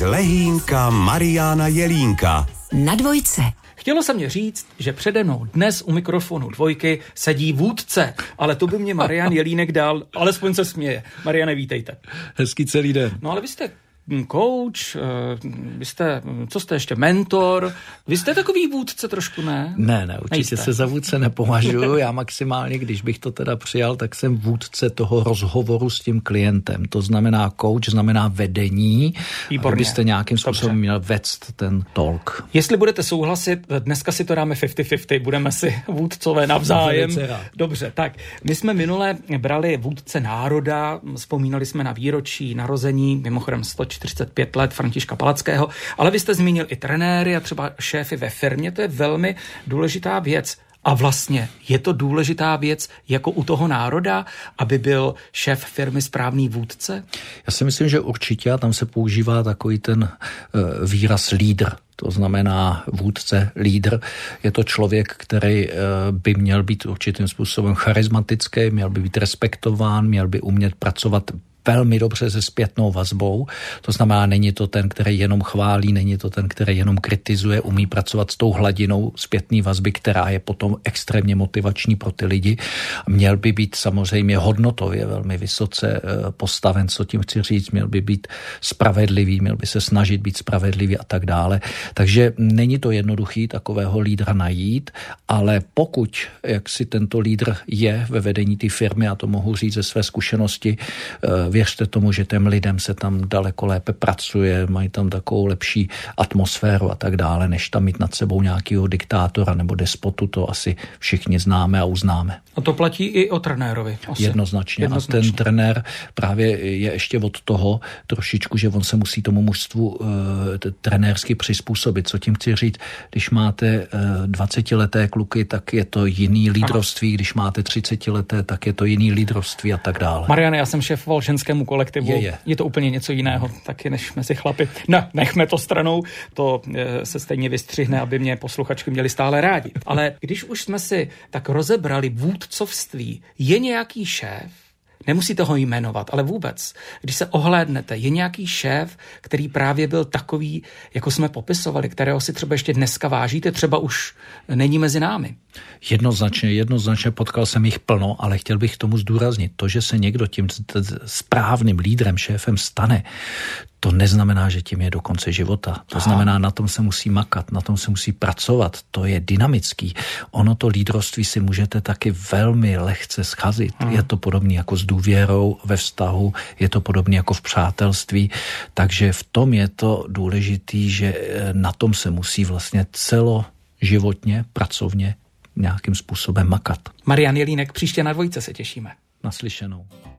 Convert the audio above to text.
Lehínka Mariána Jelínka. Na dvojce. Chtělo se mě říct, že přede mnou dnes u mikrofonu dvojky sedí vůdce, ale to by mě Marian Jelínek dal, alespoň se směje. Mariane, vítejte. Hezký celý den. No ale vy jste coach, eh, vy jste, co jste ještě, mentor, vy jste takový vůdce trošku, ne? Ne, ne, určitě Nejste. se za vůdce nepovažuji. Já maximálně, když bych to teda přijal, tak jsem vůdce toho rozhovoru s tím klientem. To znamená coach, znamená vedení. Výborně. Abyste nějakým způsobem Dobře. měl vést ten talk. Jestli budete souhlasit, dneska si to dáme 50-50, budeme si vůdcové navzájem. Dobře, tak my jsme minule brali vůdce národa, vzpomínali jsme na výročí narození, mimochodem 140 45 let Františka Palackého, ale vy jste zmínil i trenéry a třeba šéfy ve firmě, to je velmi důležitá věc. A vlastně je to důležitá věc jako u toho národa, aby byl šéf firmy správný vůdce? Já si myslím, že určitě a tam se používá takový ten uh, výraz lídr. To znamená vůdce, lídr. Je to člověk, který uh, by měl být určitým způsobem charismatický, měl by být respektován, měl by umět pracovat velmi dobře se zpětnou vazbou. To znamená, není to ten, který jenom chválí, není to ten, který jenom kritizuje, umí pracovat s tou hladinou zpětné vazby, která je potom extrémně motivační pro ty lidi. Měl by být samozřejmě hodnotově velmi vysoce eh, postaven, co tím chci říct, měl by být spravedlivý, měl by se snažit být spravedlivý a tak dále. Takže není to jednoduchý takového lídra najít, ale pokud, jak si tento lídr je ve vedení té firmy, a to mohu říct ze své zkušenosti, eh, věřte tomu, že těm lidem se tam daleko lépe pracuje, mají tam takovou lepší atmosféru a tak dále, než tam mít nad sebou nějakého diktátora nebo despotu, to asi všichni známe a uznáme. A to platí i o trenérovi. Asi. Jednoznačně. Jednoznačně. A ten trenér právě je ještě od toho trošičku, že on se musí tomu mužstvu uh, trenérsky přizpůsobit. Co tím chci říct? Když máte uh, 20-leté kluky, tak je to jiný lídrovství, ano. když máte 30-leté, tak je to jiný lídrovství a tak dále. Mariane, já jsem šéfoval ženskému kolektivu. Je, je. je to úplně něco jiného, taky než mezi chlapy. Ne, nechme to stranou, to e, se stejně vystřihne, aby mě posluchačky měli stále rádi. Ale když už jsme si tak rozebrali vůdcovství, je nějaký šéf, Nemusíte ho jmenovat, ale vůbec. Když se ohlédnete, je nějaký šéf, který právě byl takový, jako jsme popisovali, kterého si třeba ještě dneska vážíte, třeba už není mezi námi. Jednoznačně, jednoznačně potkal jsem jich plno, ale chtěl bych tomu zdůraznit, to, že se někdo tím správným lídrem, šéfem stane, to neznamená, že tím je do konce života. To Aha. znamená, na tom se musí makat, na tom se musí pracovat. To je dynamický. Ono to lídrovství si můžete taky velmi lehce schazit. Aha. Je to podobné jako s důvěrou ve vztahu, je to podobné jako v přátelství. Takže v tom je to důležitý, že eh, na tom se musí vlastně celoživotně, pracovně nějakým způsobem makat. Marian Jelínek, příště na dvojce se těšíme. Naslyšenou.